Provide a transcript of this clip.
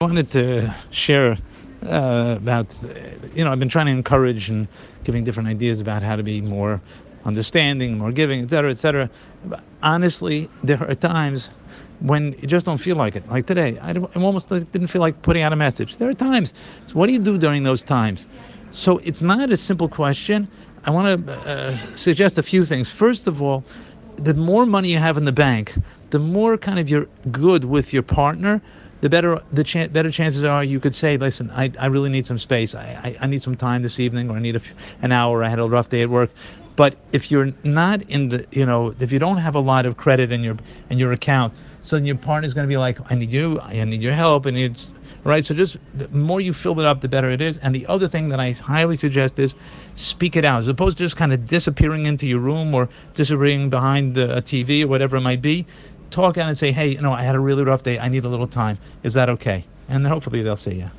wanted to share uh, about, you know, I've been trying to encourage and giving different ideas about how to be more understanding, more giving, etc., etc. Honestly, there are times when you just don't feel like it. Like today, I, I almost didn't feel like putting out a message. There are times. So what do you do during those times? So it's not a simple question. I want to uh, suggest a few things. First of all, the more money you have in the bank, the more kind of you're good with your partner, the better the better chances are you could say, listen, I, I really need some space. I, I, I need some time this evening, or I need f- an hour. I had a rough day at work. But if you're not in the, you know, if you don't have a lot of credit in your in your account, so then your partner's going to be like, I need you, I need your help, and it's right. So just the more you fill it up, the better it is. And the other thing that I highly suggest is speak it out, as opposed to just kind of disappearing into your room or disappearing behind the, a TV or whatever it might be talk out and say, hey, you know, I had a really rough day. I need a little time. Is that okay? And then hopefully they'll say yeah.